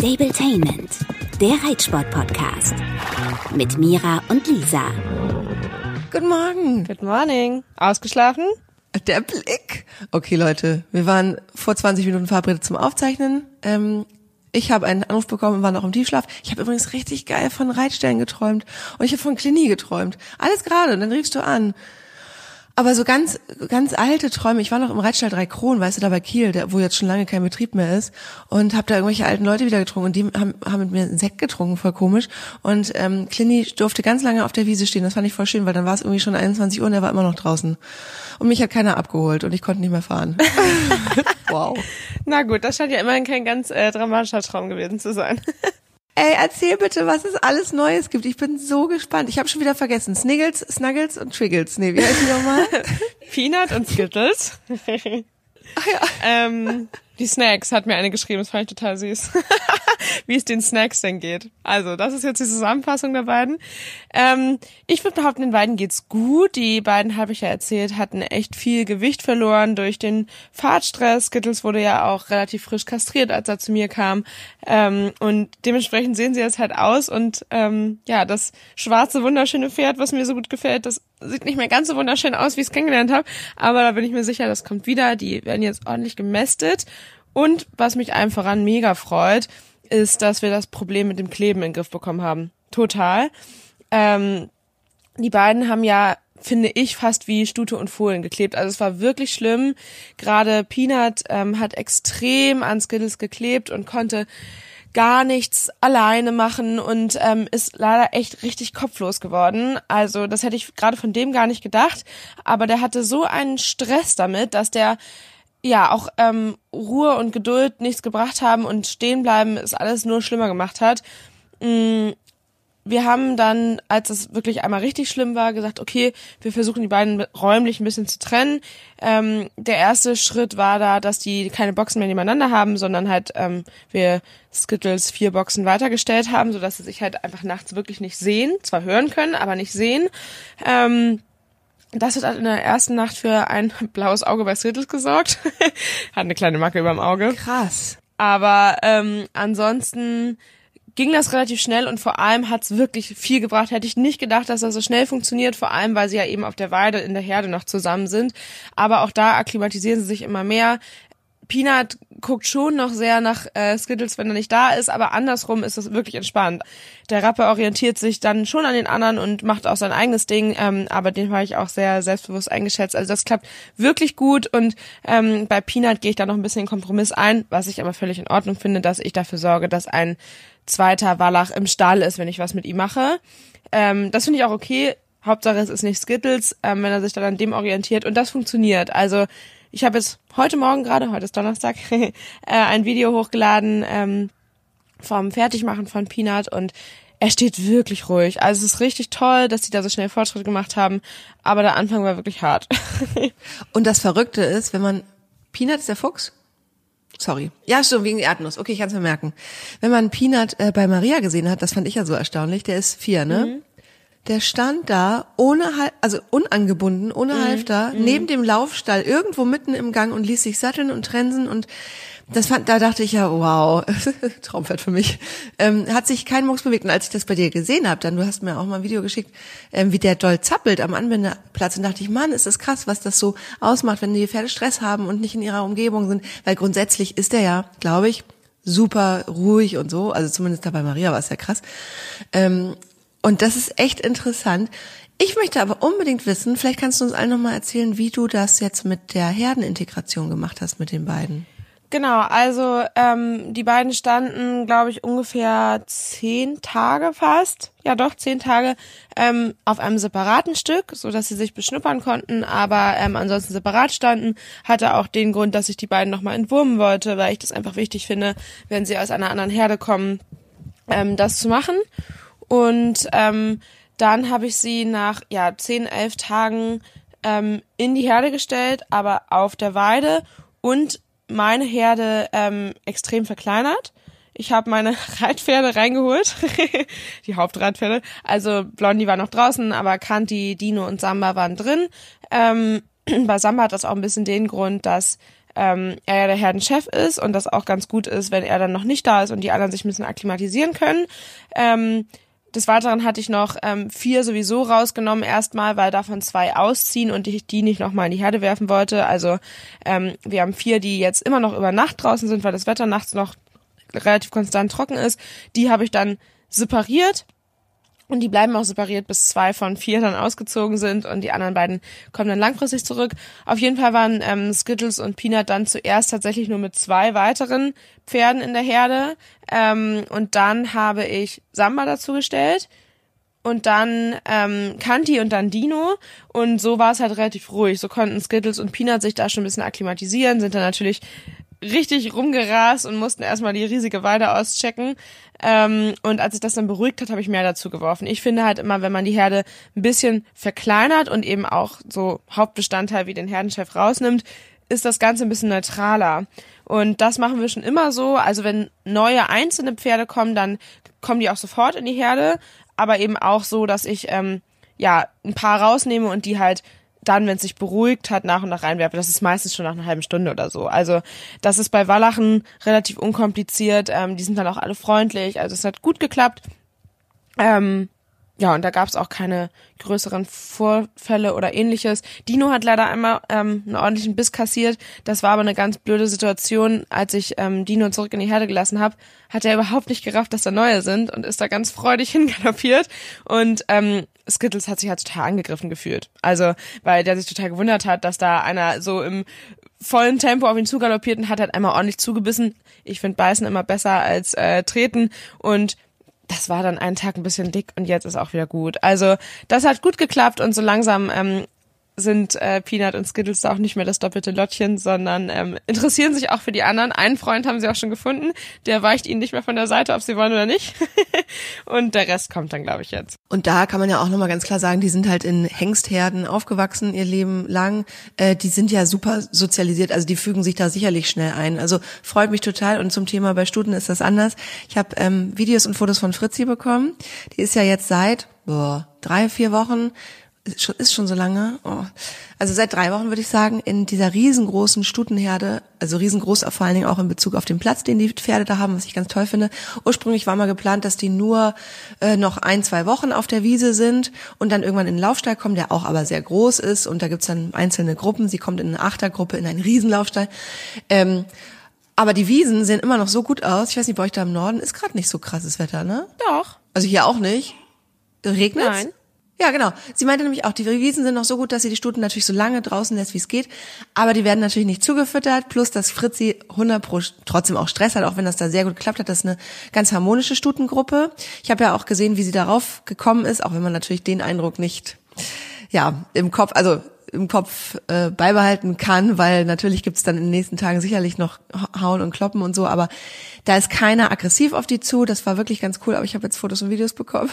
Stabletainment, der Reitsport-Podcast. Mit Mira und Lisa. Guten Morgen. Good morning. Ausgeschlafen? Der Blick. Okay, Leute, wir waren vor 20 Minuten verabredet zum Aufzeichnen. Ähm, ich habe einen Anruf bekommen und war noch im Tiefschlaf. Ich habe übrigens richtig geil von Reitstellen geträumt und ich habe von Klinie geträumt. Alles gerade. Und dann riefst du an. Aber so ganz, ganz alte Träume. Ich war noch im Reitstall drei Kronen, weißt du, da bei Kiel, der, wo jetzt schon lange kein Betrieb mehr ist. Und habe da irgendwelche alten Leute wieder getrunken. Und die haben, haben mit mir einen Sekt getrunken, voll komisch. Und ähm, Clini durfte ganz lange auf der Wiese stehen. Das fand ich voll schön, weil dann war es irgendwie schon 21 Uhr und er war immer noch draußen. Und mich hat keiner abgeholt und ich konnte nicht mehr fahren. wow. Na gut, das scheint ja immerhin kein ganz äh, dramatischer Traum gewesen zu sein. Ey, erzähl bitte, was es alles Neues gibt. Ich bin so gespannt. Ich habe schon wieder vergessen. Sniggles, Snuggles und Triggles. Nee, wie heißt die nochmal? Peanut und Skittles. Ach ja. ähm, die Snacks hat mir eine geschrieben, das fand ich total süß. Wie es den Snacks denn geht. Also, das ist jetzt die Zusammenfassung der beiden. Ähm, ich würde behaupten, den beiden geht's gut. Die beiden, habe ich ja erzählt, hatten echt viel Gewicht verloren durch den Fahrtstress. Skittles wurde ja auch relativ frisch kastriert, als er zu mir kam. Ähm, und dementsprechend sehen sie jetzt halt aus. Und ähm, ja, das schwarze, wunderschöne Pferd, was mir so gut gefällt, das sieht nicht mehr ganz so wunderschön aus, wie ich es kennengelernt habe. Aber da bin ich mir sicher, das kommt wieder. Die werden jetzt ordentlich gemästet. Und was mich einem voran mega freut, ist, dass wir das Problem mit dem Kleben in den Griff bekommen haben. Total. Ähm, die beiden haben ja, finde ich, fast wie Stute und Fohlen geklebt. Also es war wirklich schlimm. Gerade Peanut ähm, hat extrem an Skittles geklebt und konnte gar nichts alleine machen und ähm, ist leider echt richtig kopflos geworden. Also das hätte ich gerade von dem gar nicht gedacht. Aber der hatte so einen Stress damit, dass der ja auch ähm, Ruhe und Geduld nichts gebracht haben und stehen bleiben es alles nur schlimmer gemacht hat. Wir haben dann, als es wirklich einmal richtig schlimm war, gesagt, okay, wir versuchen die beiden räumlich ein bisschen zu trennen. Ähm, der erste Schritt war da, dass die keine Boxen mehr nebeneinander haben, sondern halt ähm, wir Skittles vier Boxen weitergestellt haben, sodass sie sich halt einfach nachts wirklich nicht sehen, zwar hören können, aber nicht sehen. Ähm, das hat in der ersten Nacht für ein blaues Auge bei Skittles gesorgt. hat eine kleine Macke über dem Auge. Krass. Aber ähm, ansonsten ging das relativ schnell und vor allem hat's wirklich viel gebracht. Hätte ich nicht gedacht, dass das so schnell funktioniert, vor allem weil sie ja eben auf der Weide in der Herde noch zusammen sind. Aber auch da akklimatisieren sie sich immer mehr. Peanut guckt schon noch sehr nach äh, Skittles, wenn er nicht da ist, aber andersrum ist es wirklich entspannt. Der Rapper orientiert sich dann schon an den anderen und macht auch sein eigenes Ding, ähm, aber den habe ich auch sehr selbstbewusst eingeschätzt. Also das klappt wirklich gut und ähm, bei Peanut gehe ich da noch ein bisschen Kompromiss ein, was ich aber völlig in Ordnung finde, dass ich dafür sorge, dass ein zweiter Wallach im Stall ist, wenn ich was mit ihm mache. Ähm, das finde ich auch okay. Hauptsache es ist nicht Skittles, ähm, wenn er sich dann an dem orientiert und das funktioniert. Also ich habe jetzt heute Morgen gerade, heute ist Donnerstag, äh, ein Video hochgeladen ähm, vom Fertigmachen von Peanut und er steht wirklich ruhig. Also es ist richtig toll, dass die da so schnell Fortschritt gemacht haben, aber der Anfang war wirklich hart. und das Verrückte ist, wenn man Peanut ist der Fuchs? Sorry. Ja, stimmt, wegen Erdnuss. Okay, ich kann es mir merken. Wenn man Peanut äh, bei Maria gesehen hat, das fand ich ja so erstaunlich, der ist vier, ne? Mhm der stand da ohne also unangebunden, ohne mhm. Halfter, mhm. neben dem Laufstall, irgendwo mitten im Gang und ließ sich satteln und trensen und das fand, da dachte ich ja, wow, Traumpferd für mich. Ähm, hat sich kein Mucks bewegt. Und als ich das bei dir gesehen habe, dann, du hast mir auch mal ein Video geschickt, ähm, wie der doll zappelt am Anwendeplatz. Und dachte ich, Mann, ist das krass, was das so ausmacht, wenn die Pferde Stress haben und nicht in ihrer Umgebung sind. Weil grundsätzlich ist er ja, glaube ich, super ruhig und so. Also zumindest da bei Maria war es ja krass. Ähm, und das ist echt interessant. Ich möchte aber unbedingt wissen, vielleicht kannst du uns allen nochmal erzählen, wie du das jetzt mit der Herdenintegration gemacht hast mit den beiden. Genau, also ähm, die beiden standen, glaube ich, ungefähr zehn Tage fast, ja doch zehn Tage ähm, auf einem separaten Stück, so dass sie sich beschnuppern konnten, aber ähm, ansonsten separat standen. Hatte auch den Grund, dass ich die beiden nochmal entwurmen wollte, weil ich das einfach wichtig finde, wenn sie aus einer anderen Herde kommen, ähm, das zu machen. Und ähm, dann habe ich sie nach ja zehn, elf Tagen ähm, in die Herde gestellt, aber auf der Weide und meine Herde ähm, extrem verkleinert. Ich habe meine Reitpferde reingeholt, die Hauptreitpferde. Also Blondie war noch draußen, aber Kanti, Dino und Samba waren drin. Ähm, bei Samba hat das auch ein bisschen den Grund, dass ähm, er ja der Herdenchef ist und das auch ganz gut ist, wenn er dann noch nicht da ist und die anderen sich ein bisschen akklimatisieren können. Ähm, des Weiteren hatte ich noch ähm, vier sowieso rausgenommen erstmal, weil davon zwei ausziehen und ich die nicht nochmal in die Herde werfen wollte. Also ähm, wir haben vier, die jetzt immer noch über Nacht draußen sind, weil das Wetter nachts noch relativ konstant trocken ist. Die habe ich dann separiert und die bleiben auch separiert, bis zwei von vier dann ausgezogen sind und die anderen beiden kommen dann langfristig zurück. Auf jeden Fall waren ähm, Skittles und Peanut dann zuerst tatsächlich nur mit zwei weiteren Pferden in der Herde. Ähm, und dann habe ich Samba dazu gestellt und dann ähm, Kanti und dann Dino und so war es halt relativ ruhig. So konnten Skittles und Peanut sich da schon ein bisschen akklimatisieren, sind dann natürlich richtig rumgerast und mussten erstmal die riesige Weide auschecken. Ähm, und als sich das dann beruhigt hat, habe ich mehr dazu geworfen. Ich finde halt immer, wenn man die Herde ein bisschen verkleinert und eben auch so Hauptbestandteil wie den Herdenchef rausnimmt, ist das Ganze ein bisschen neutraler. Und das machen wir schon immer so. Also wenn neue einzelne Pferde kommen, dann kommen die auch sofort in die Herde. Aber eben auch so, dass ich ähm, ja ein paar rausnehme und die halt dann, wenn es sich beruhigt hat, nach und nach reinwerfe. Das ist meistens schon nach einer halben Stunde oder so. Also das ist bei Wallachen relativ unkompliziert. Ähm, die sind dann auch alle freundlich. Also es hat gut geklappt. Ähm, ja, und da gab es auch keine größeren Vorfälle oder ähnliches. Dino hat leider einmal ähm, einen ordentlichen Biss kassiert. Das war aber eine ganz blöde Situation. Als ich ähm, Dino zurück in die Herde gelassen habe, hat er überhaupt nicht gerafft, dass da neue sind und ist da ganz freudig hingaloppiert. Und ähm, Skittles hat sich halt total angegriffen gefühlt. Also, weil der sich total gewundert hat, dass da einer so im vollen Tempo auf ihn zugaloppiert und hat halt einmal ordentlich zugebissen. Ich finde Beißen immer besser als äh, Treten und das war dann einen Tag ein bisschen dick und jetzt ist auch wieder gut. Also das hat gut geklappt und so langsam ähm, sind äh, Peanut und Skittles da auch nicht mehr das doppelte Lottchen, sondern ähm, interessieren sich auch für die anderen. Einen Freund haben sie auch schon gefunden, der weicht ihnen nicht mehr von der Seite, ob sie wollen oder nicht. und der Rest kommt dann, glaube ich, jetzt. Und da kann man ja auch nochmal ganz klar sagen, die sind halt in Hengstherden aufgewachsen ihr Leben lang. Äh, die sind ja super sozialisiert, also die fügen sich da sicherlich schnell ein. Also freut mich total. Und zum Thema bei Stuten ist das anders. Ich habe ähm, Videos und Fotos von Fritzi bekommen. Die ist ja jetzt seit boah, drei, vier Wochen ist schon, so lange. Oh. Also seit drei Wochen würde ich sagen, in dieser riesengroßen Stutenherde, also riesengroß vor allen Dingen auch in Bezug auf den Platz, den die Pferde da haben, was ich ganz toll finde. Ursprünglich war mal geplant, dass die nur äh, noch ein, zwei Wochen auf der Wiese sind und dann irgendwann in den Laufstall kommen, der auch aber sehr groß ist und da gibt's dann einzelne Gruppen. Sie kommt in eine Achtergruppe in einen Riesenlaufstall. Ähm, aber die Wiesen sehen immer noch so gut aus. Ich weiß nicht, bei euch da im Norden ist gerade nicht so krasses Wetter, ne? Doch. Also hier auch nicht. Regnet? Nein. Ja, genau. Sie meinte nämlich auch, die Wiesen sind noch so gut, dass sie die Stuten natürlich so lange draußen lässt, wie es geht. Aber die werden natürlich nicht zugefüttert. Plus, dass Fritzi 100 pro trotzdem auch Stress hat, auch wenn das da sehr gut geklappt hat. Das ist eine ganz harmonische Stutengruppe. Ich habe ja auch gesehen, wie sie darauf gekommen ist, auch wenn man natürlich den Eindruck nicht, ja, im Kopf, also im Kopf äh, beibehalten kann, weil natürlich gibt's dann in den nächsten Tagen sicherlich noch Hauen und Kloppen und so, aber da ist keiner aggressiv auf die zu. Das war wirklich ganz cool, aber ich habe jetzt Fotos und Videos bekommen.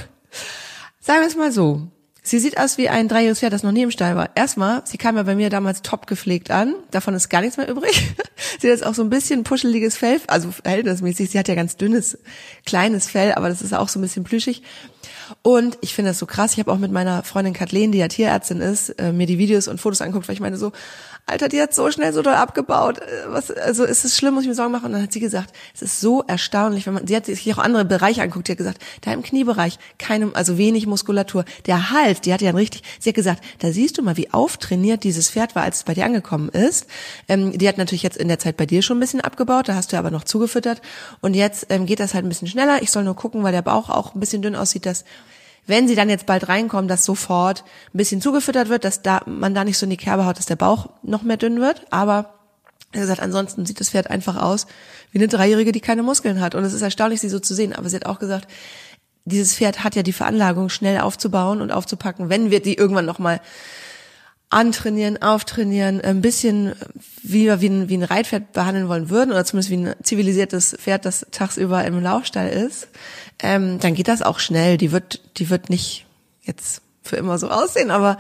Sagen wir es mal so. Sie sieht aus wie ein dreijähriges Pferd, das noch nie im Stall war. Erstmal, sie kam ja bei mir damals top gepflegt an. Davon ist gar nichts mehr übrig. sie hat jetzt auch so ein bisschen puscheliges Fell, also verhältnismäßig. Sie hat ja ganz dünnes, kleines Fell, aber das ist auch so ein bisschen plüschig. Und ich finde das so krass. Ich habe auch mit meiner Freundin Kathleen, die ja Tierärztin ist, äh, mir die Videos und Fotos angeguckt, weil ich meine so, Alter, die hat so schnell so doll abgebaut. Äh, was, also ist es schlimm, muss ich mir Sorgen machen? Und dann hat sie gesagt, es ist so erstaunlich, wenn man, sie hat sich auch andere Bereiche angeguckt, die hat gesagt, da im Kniebereich, keine, also wenig Muskulatur. Der Hals, die hat ja richtig, sie hat gesagt, da siehst du mal, wie auftrainiert dieses Pferd war, als es bei dir angekommen ist. Ähm, die hat natürlich jetzt in der Zeit bei dir schon ein bisschen abgebaut, da hast du aber noch zugefüttert. Und jetzt ähm, geht das halt ein bisschen schneller. Ich soll nur gucken, weil der Bauch auch ein bisschen dünn aussieht, dass wenn sie dann jetzt bald reinkommen, dass sofort ein bisschen zugefüttert wird, dass da man da nicht so in die Kerbe haut, dass der Bauch noch mehr dünn wird. Aber wie gesagt, ansonsten sieht das Pferd einfach aus wie eine Dreijährige, die keine Muskeln hat. Und es ist erstaunlich, sie so zu sehen. Aber sie hat auch gesagt, dieses Pferd hat ja die Veranlagung, schnell aufzubauen und aufzupacken, wenn wir die irgendwann nochmal antrainieren, auftrainieren, ein bisschen wie wir wie ein, wie ein Reitpferd behandeln wollen würden oder zumindest wie ein zivilisiertes Pferd, das tagsüber im Laufstall ist, ähm, dann geht das auch schnell. Die wird, die wird nicht jetzt für immer so aussehen, aber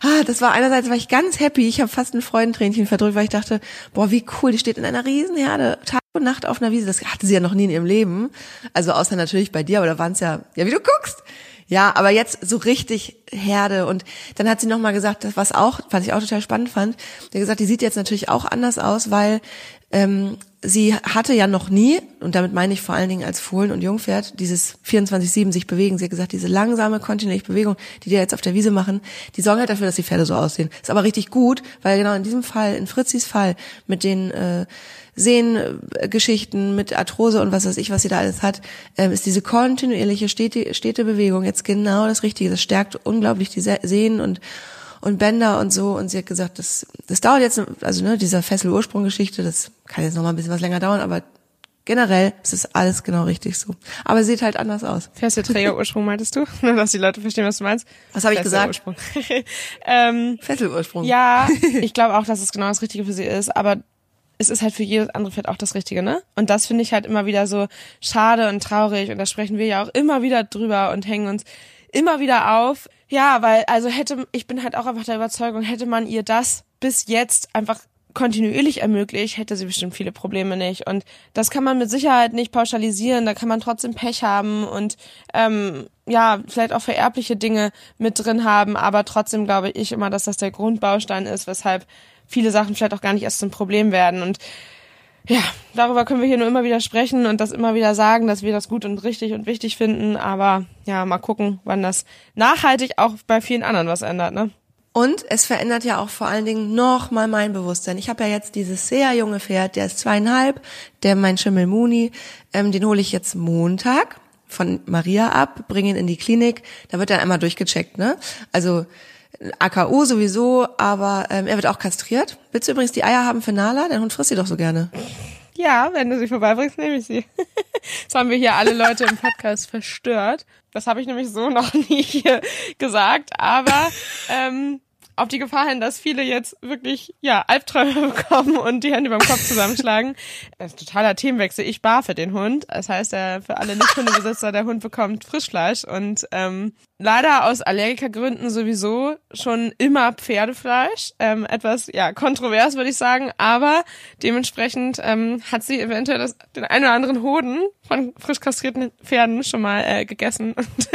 ah, das war einerseits war ich ganz happy. Ich habe fast ein Freudentränchen verdrückt, weil ich dachte, boah, wie cool, die steht in einer Riesenherde Tag und Nacht auf einer Wiese. Das hatte sie ja noch nie in ihrem Leben. Also außer natürlich bei dir, aber da waren es ja, ja wie du guckst, Ja, aber jetzt so richtig Herde. Und dann hat sie noch mal gesagt, was auch, was ich auch total spannend fand, der gesagt, die sieht jetzt natürlich auch anders aus, weil ähm, sie hatte ja noch nie, und damit meine ich vor allen Dingen als Fohlen und Jungpferd, dieses 24-7 sich bewegen. Sie hat gesagt, diese langsame, kontinuierliche Bewegung, die die jetzt auf der Wiese machen, die sorgen halt dafür, dass die Pferde so aussehen. Ist aber richtig gut, weil genau in diesem Fall, in Fritzis Fall, mit den äh, Sehnengeschichten, mit Arthrose und was weiß ich, was sie da alles hat, äh, ist diese kontinuierliche, stete, stete Bewegung jetzt genau das Richtige. Das stärkt unglaublich die Sehnen und und Bänder und so. Und sie hat gesagt, das, das dauert jetzt, also ne, dieser Fessel-Ursprung-Geschichte, das kann jetzt noch mal ein bisschen was länger dauern, aber generell ist es alles genau richtig so. Aber sieht halt anders aus. Fesselträger-Ursprung meintest du? Nur, dass die Leute verstehen, was du meinst. Was habe ich gesagt? ähm, Fesselursprung. Ja, ich glaube auch, dass es genau das Richtige für sie ist, aber es ist halt für jedes andere Pferd auch das Richtige, ne? Und das finde ich halt immer wieder so schade und traurig und da sprechen wir ja auch immer wieder drüber und hängen uns immer wieder auf. Ja, weil, also hätte, ich bin halt auch einfach der Überzeugung, hätte man ihr das bis jetzt einfach kontinuierlich ermöglicht, hätte sie bestimmt viele Probleme nicht. Und das kann man mit Sicherheit nicht pauschalisieren. Da kann man trotzdem Pech haben und ähm, ja, vielleicht auch vererbliche Dinge mit drin haben. Aber trotzdem glaube ich immer, dass das der Grundbaustein ist, weshalb viele Sachen vielleicht auch gar nicht erst zum Problem werden. Und ja, darüber können wir hier nur immer wieder sprechen und das immer wieder sagen, dass wir das gut und richtig und wichtig finden. Aber ja, mal gucken, wann das nachhaltig auch bei vielen anderen was ändert, ne? Und es verändert ja auch vor allen Dingen nochmal mein Bewusstsein. Ich habe ja jetzt dieses sehr junge Pferd, der ist zweieinhalb, der mein Schimmel Muni, ähm, den hole ich jetzt Montag von Maria ab, bringe ihn in die Klinik, da wird er einmal durchgecheckt, ne? Also AKU sowieso, aber ähm, er wird auch kastriert. Willst du übrigens die Eier haben für Nala? Dein Hund frisst sie doch so gerne. Ja, wenn du sie vorbeibringst, nehme ich sie. Das haben wir hier alle Leute im Podcast verstört. Das habe ich nämlich so noch nie hier gesagt. Aber ähm, auf die Gefahr hin, dass viele jetzt wirklich ja Albträume bekommen und die Hände beim Kopf zusammenschlagen. Das ist totaler Themenwechsel. Ich barfe den Hund. Das heißt, der, für alle Nicht-Hundebesitzer, der Hund bekommt Frischfleisch und ähm, leider aus Allergikergründen sowieso schon immer Pferdefleisch. Ähm, etwas, ja, kontrovers würde ich sagen, aber dementsprechend ähm, hat sie eventuell das, den einen oder anderen Hoden von frisch kastrierten Pferden schon mal äh, gegessen und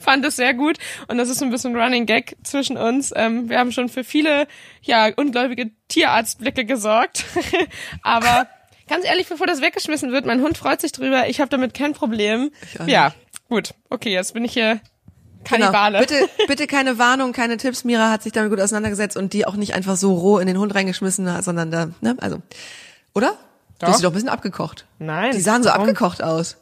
fand es sehr gut. Und das ist ein bisschen Running Gag zwischen uns. Ähm, wir haben schon für viele, ja, ungläubige Tierarztblicke gesorgt. aber ganz ehrlich, bevor das weggeschmissen wird, mein Hund freut sich drüber. Ich habe damit kein Problem. Ja, gut. Okay, jetzt bin ich hier Kannibale. Genau. Bitte, bitte keine Warnung, keine Tipps. Mira hat sich damit gut auseinandergesetzt und die auch nicht einfach so roh in den Hund reingeschmissen sondern da, ne, also, oder? Du hast sie doch ein bisschen abgekocht. Nein. Die sahen so warum? abgekocht aus.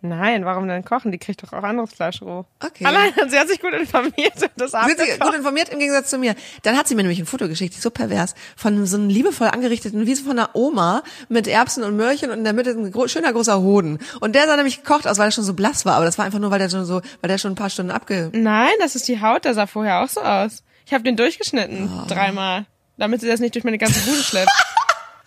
Nein, warum denn kochen? Die kriegt doch auch anderes Fleisch roh. Okay. Allein, sie hat sich gut informiert und das sie abgekocht. gut informiert im Gegensatz zu mir. Dann hat sie mir nämlich ein Foto geschickt, so pervers, von so einem liebevoll angerichteten, wie so von einer Oma mit Erbsen und Möhrchen und in der Mitte ein gro schöner großer Hoden. Und der sah nämlich gekocht aus, weil er schon so blass war, aber das war einfach nur, weil der schon so, weil der schon ein paar Stunden abge... Nein, das ist die Haut, der sah vorher auch so aus. Ich habe den durchgeschnitten, Oh. dreimal, damit sie das nicht durch meine ganze Bude schleppt.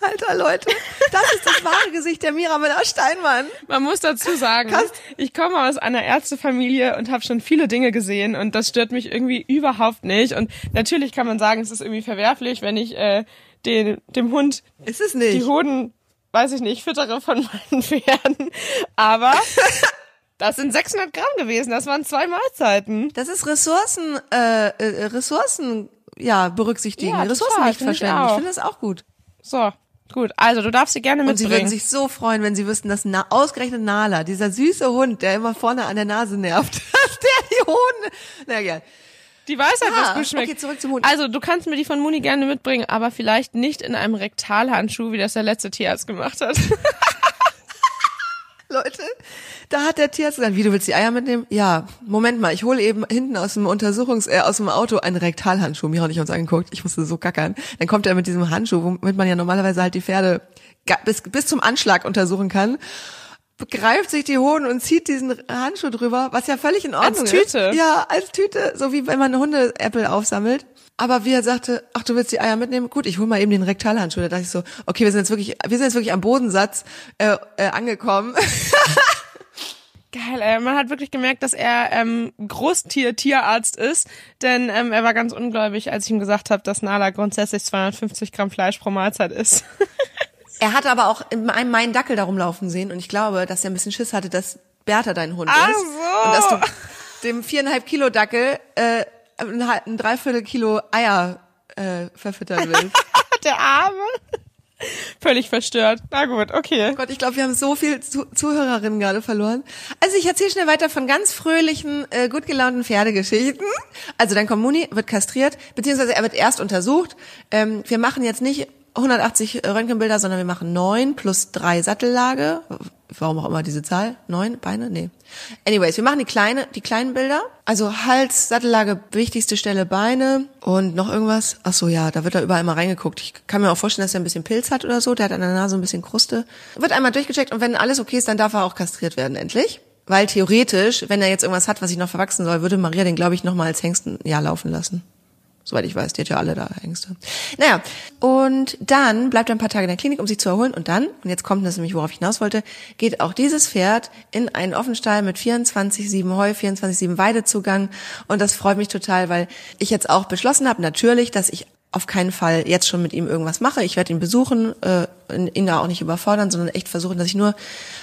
Alter Leute, das ist das wahre Gesicht der Mira Müller-Steinmann. Man muss dazu sagen, Krass. ich komme aus einer Ärztefamilie und habe schon viele Dinge gesehen und das stört mich irgendwie überhaupt nicht. Und natürlich kann man sagen, es ist irgendwie verwerflich, wenn ich äh, den, dem Hund Ist es die nicht? Hoden, weiß ich nicht, füttere von meinen Pferden. Aber das sind 600 Gramm gewesen, das waren zwei Mahlzeiten. Das ist Ressourcen, äh, äh, Ressourcen, ja, berücksichtigen, Ja, Ressourcen nicht ich verschwenden. Ich auch. finde das auch gut. So, gut. Also, du darfst sie gerne Und sie würden mitbringen. sich so freuen, wenn sie wüssten, dass Na ausgerechnet Nala, dieser süße Hund, der immer vorne an der Nase nervt, dass der die Hoden, na ja. Die weiß halt, Ah, was gut schmeckt. okay, zurück zum Muni. Also, du kannst mir die von Muni gerne mitbringen, aber vielleicht nicht in einem Rektalhandschuh, wie das der letzte Tierarzt gemacht hat. Leute, da hat der Tierarzt gesagt, wie, du willst die Eier mitnehmen? Ja, Moment mal, ich hole eben hinten aus dem Untersuchungs-, äh, aus dem Auto einen Rektalhandschuh. Mira und ich uns angeguckt, ich musste so kackern. Dann kommt er mit diesem Handschuh, womit man ja normalerweise halt die Pferde bis, bis zum Anschlag untersuchen kann. Greift sich die Hoden und zieht diesen Handschuh drüber, was ja völlig in Ordnung Als Tüte? ist. Ja, als Tüte, so wie wenn man Hunde-Apple aufsammelt. Aber wie er sagte, ach, du willst die Eier mitnehmen? Gut, ich hol mal eben den Rektalhandschuh. Da dachte ich so, okay, wir sind jetzt wirklich, wir sind jetzt wirklich am Bodensatz äh, äh, angekommen. Geil, ey. Man hat wirklich gemerkt, dass er ähm, Großtier-Tierarzt ist, denn ähm, er war ganz ungläubig, als ich ihm gesagt habe, dass Nala grundsätzlich 250 Gramm Fleisch pro Mahlzeit isst. Er hat aber auch in einem meinen Dackel darum laufen sehen und ich glaube, dass er ein bisschen Schiss hatte, dass Bertha dein Hund Ach ist. so. Und dass du dem viereinhalb Kilo Dackel äh, ein, ein Dreiviertel Kilo Eier äh, verfüttern willst. Der Arme. Völlig verstört. Na gut, okay. Oh Gott, ich glaube, wir haben so viel Zu Zuhörerinnen gerade verloren. Also ich erzähle schnell weiter von ganz fröhlichen, äh, gut gelaunten Pferdegeschichten. Also dann kommt Muni, wird kastriert, beziehungsweise er wird erst untersucht. Ähm, wir machen jetzt nicht 180 Röntgenbilder, sondern wir machen neun plus drei Sattellage. Warum auch immer diese Zahl? Neun Beine? Nee. Anyways, wir machen die kleine, die kleinen Bilder. Also Hals, Sattellage, wichtigste Stelle Beine und noch irgendwas. Ach so, ja, da wird da überall mal reingeguckt. Ich kann mir auch vorstellen, dass er ein bisschen Pilz hat oder so. Der hat an der Nase ein bisschen Kruste. Wird einmal durchgecheckt und wenn alles okay ist, dann darf er auch kastriert werden, endlich. Weil theoretisch, wenn er jetzt irgendwas hat, was sich noch verwachsen soll, würde Maria den, glaube ich, noch mal als Hengsten ja laufen lassen. Soweit ich weiß, die hat ja alle da Ängste. Naja, und dann bleibt er ein paar Tage in der Klinik, um sich zu erholen. Und dann, und jetzt kommt das nämlich, worauf ich hinaus wollte, geht auch dieses Pferd in einen Offenstall mit 24-7 Heu, 24-7 Weidezugang. Und das freut mich total, weil ich jetzt auch beschlossen habe, natürlich, dass ich auf keinen Fall jetzt schon mit ihm irgendwas mache. Ich werde ihn besuchen, äh, ihn da auch nicht überfordern, sondern echt versuchen, dass ich nur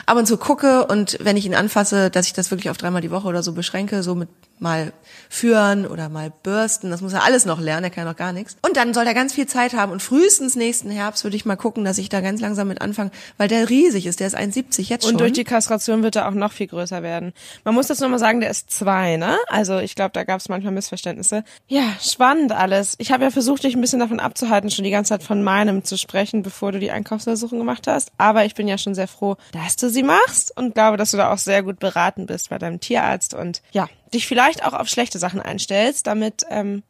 ab und zu gucke und wenn ich ihn anfasse, dass ich das wirklich auf dreimal die Woche oder so beschränke, so mit mal führen oder mal bürsten. Das muss er alles noch lernen, er kann noch gar nichts. Und dann soll er ganz viel Zeit haben und frühestens nächsten Herbst würde ich mal gucken, dass ich da ganz langsam mit anfange, weil der riesig ist, der ist 1,70 jetzt schon. Und durch die Kastration wird er auch noch viel größer werden. Man muss das nur mal sagen, der ist zwei, ne? Also ich glaube, da gab es manchmal Missverständnisse. Ja, spannend alles. Ich habe ja versucht, dich ein bisschen davon abzuhalten, schon die ganze Zeit von meinem zu sprechen, bevor du die Einkaufsversuchung gemacht hast. Aber ich bin ja schon sehr froh, dass du sie machst und glaube, dass du da auch sehr gut beraten bist bei deinem Tierarzt und ja, dich vielleicht auch auf schlechte Sachen einstellst, damit ähm,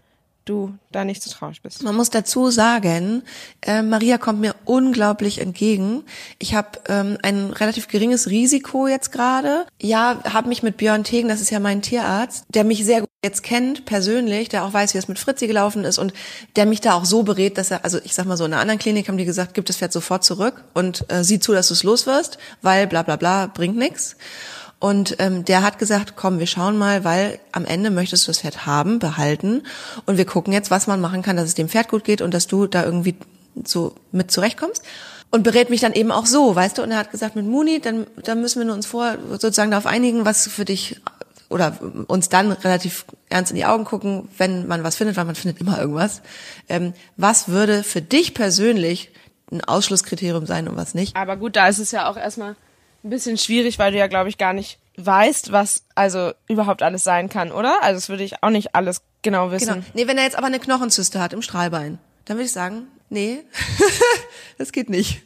du da nicht so traurig bist. Man muss dazu sagen, äh, Maria kommt mir unglaublich entgegen. Ich habe ähm, ein relativ geringes Risiko jetzt gerade. Ja, habe mich mit Björn Tegen, das ist ja mein Tierarzt, der mich sehr gut jetzt kennt persönlich, der auch weiß, wie es mit Fritzi gelaufen ist und der mich da auch so berät, dass er, also ich sag mal so, in einer anderen Klinik haben die gesagt, gib das Pferd sofort zurück und äh, sieh zu, dass du es los wirst, weil bla bla bla bringt nix. Und ähm, der hat gesagt, komm, wir schauen mal, weil am Ende möchtest du das Pferd haben, behalten. Und wir gucken jetzt, was man machen kann, dass es dem Pferd gut geht und dass du da irgendwie so mit zurechtkommst. Und berät mich dann eben auch so, weißt du? Und er hat gesagt, mit Muni, dann, dann müssen wir uns vor sozusagen darauf einigen, was für dich oder uns dann relativ ernst in die Augen gucken, wenn man was findet, weil man findet immer irgendwas. Ähm, was würde für dich persönlich ein Ausschlusskriterium sein und was nicht? Aber gut, da ist es ja auch erstmal ein bisschen schwierig, weil du ja, glaube ich, gar nicht weißt, was also überhaupt alles sein kann, oder? Also das würde ich auch nicht alles genau wissen. Genau. Nee, wenn er jetzt aber eine Knochenzyste hat im Strahlbein, dann würde ich sagen, nee, das geht nicht.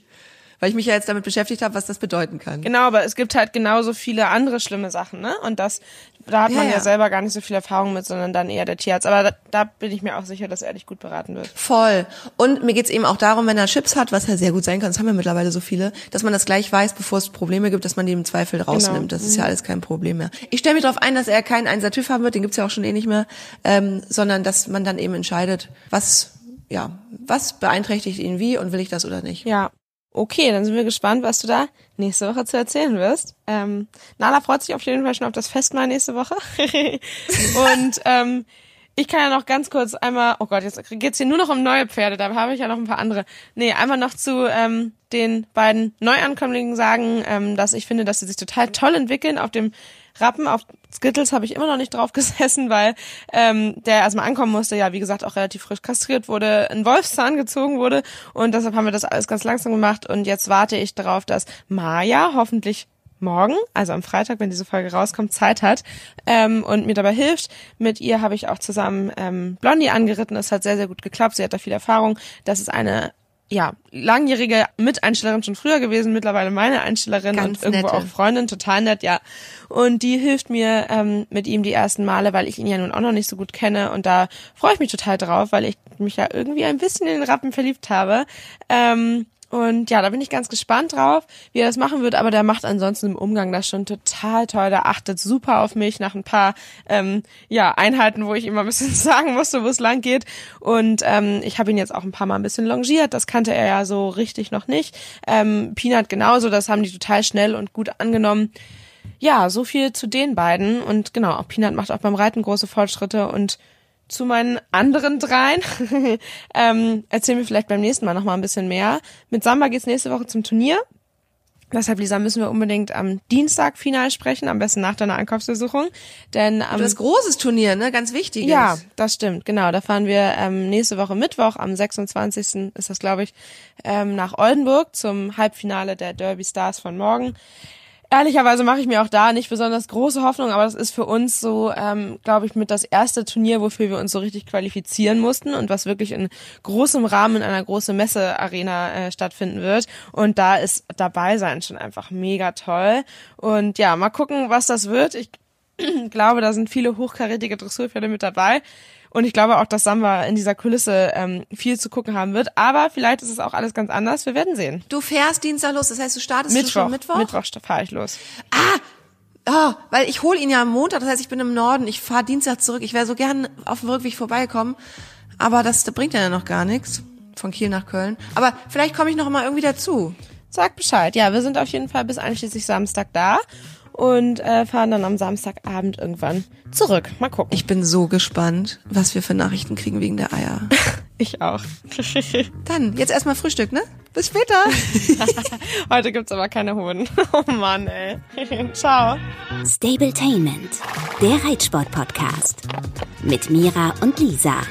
Weil ich mich ja jetzt damit beschäftigt habe, was das bedeuten kann. Genau, aber es gibt halt genauso viele andere schlimme Sachen, ne? Und das, da hat Ja, man ja, ja. selber gar nicht so viel Erfahrung mit, sondern dann eher der Tierarzt. Aber da, da bin ich mir auch sicher, dass er dich gut beraten wird. Voll. Und mir geht's eben auch darum, wenn er Chips hat, was ja sehr gut sein kann, das haben wir mittlerweile so viele, dass man das gleich weiß, bevor es Probleme gibt, dass man die im Zweifel rausnimmt. Das ist ja alles kein Problem mehr. Ich stelle mich darauf ein, dass er keinen Einser TÜV haben wird, den gibt's ja auch schon eh nicht mehr, ähm, sondern dass man dann eben entscheidet, was, ja, was beeinträchtigt ihn wie und will ich das oder nicht. Ja. Okay, dann sind wir gespannt, was du da nächste Woche zu erzählen wirst. Ähm, Nala freut sich auf jeden Fall schon auf das Festmahl nächste Woche. Und ähm, ich kann ja noch ganz kurz einmal, oh Gott, jetzt geht's hier nur noch um neue Pferde, da habe ich ja noch ein paar andere. Nee, einmal noch zu ähm, den beiden Neuankömmlingen sagen, ähm, dass ich finde, dass sie sich total toll entwickeln. Auf dem Rappen, auf Skittles habe ich immer noch nicht drauf gesessen, weil ähm, der erstmal ankommen musste, ja, wie gesagt, auch relativ frisch kastriert wurde, ein Wolfszahn gezogen wurde und deshalb haben wir das alles ganz langsam gemacht und jetzt warte ich darauf, dass Maya hoffentlich morgen, also am Freitag, wenn diese Folge rauskommt, Zeit hat ähm, und mir dabei hilft. Mit ihr habe ich auch zusammen ähm, Blondie angeritten. Es hat sehr, sehr gut geklappt. Sie hat da viel Erfahrung. Das ist eine ja, langjährige Miteinstellerin schon früher gewesen, mittlerweile meine Einstellerin Ganz und irgendwo nette. auch Freundin, total nett, ja. Und die hilft mir ähm, mit ihm die ersten Male, weil ich ihn ja nun auch noch nicht so gut kenne und da freue ich mich total drauf, weil ich mich ja irgendwie ein bisschen in den Rappen verliebt habe. Ähm, und ja, da bin ich ganz gespannt drauf, wie er das machen wird. Aber der macht ansonsten im Umgang das schon total toll. Der achtet super auf mich nach ein paar ähm, ja, Einheiten, wo ich ihm mal ein bisschen sagen musste, wo es lang geht. Und ähm, ich habe ihn jetzt auch ein paar Mal ein bisschen longiert. Das kannte er ja so richtig noch nicht. Ähm, Peanut genauso, das haben die total schnell und gut angenommen. Ja, so viel zu den beiden. Und genau, auch Peanut macht auch beim Reiten große Fortschritte und zu meinen anderen dreien. ähm, erzählen wir vielleicht beim nächsten Mal noch mal ein bisschen mehr. Mit Samba geht's nächste Woche zum Turnier. Deshalb, Lisa, müssen wir unbedingt am Dienstag final sprechen, am besten nach deiner Einkaufsbesuchung. Denn am Das großes Turnier, ne? Ganz wichtiges. ja, das stimmt, genau. Da fahren wir ähm, nächste Woche Mittwoch, am 26. ist das, glaube ich, ähm, nach Oldenburg zum Halbfinale der Derby Stars von morgen. Ehrlicherweise mache ich mir auch da nicht besonders große Hoffnung, aber das ist für uns so, ähm, glaube ich, mit das erste Turnier, wofür wir uns so richtig qualifizieren mussten und was wirklich in großem Rahmen in einer großen Messearena äh, stattfinden wird. Und da ist dabei sein schon einfach mega toll. Und ja, mal gucken, was das wird. Ich glaube, da sind viele hochkarätige Dressurpferde mit dabei. Und ich glaube auch, dass Samba in dieser Kulisse ähm, viel zu gucken haben wird. Aber vielleicht ist es auch alles ganz anders. Wir werden sehen. Du fährst Dienstag los, das heißt, du startest du Mittwoch. schon Mittwoch? Mittwoch fahre ich los. Oh, weil ich hole ihn ja am Montag, das heißt, ich bin im Norden, ich fahre Dienstag zurück. Ich wäre so gern auf dem Rückweg vorbeikommen, aber das, das bringt ja noch gar nichts. Von Kiel nach Köln. Aber vielleicht komme ich noch mal irgendwie dazu. Sag Bescheid. Ja, wir sind auf jeden Fall bis einschließlich Samstag da und äh, fahren dann am Samstagabend irgendwann zurück. Mal gucken. Ich bin so gespannt, was wir für Nachrichten kriegen wegen der Eier. Ich auch. Dann, jetzt erstmal Frühstück, ne? Bis später. Heute gibt's aber keine Hoden. Oh Mann, ey. Ciao. Stabletainment, der Reitsport-Podcast. Mit Mira und Lisa.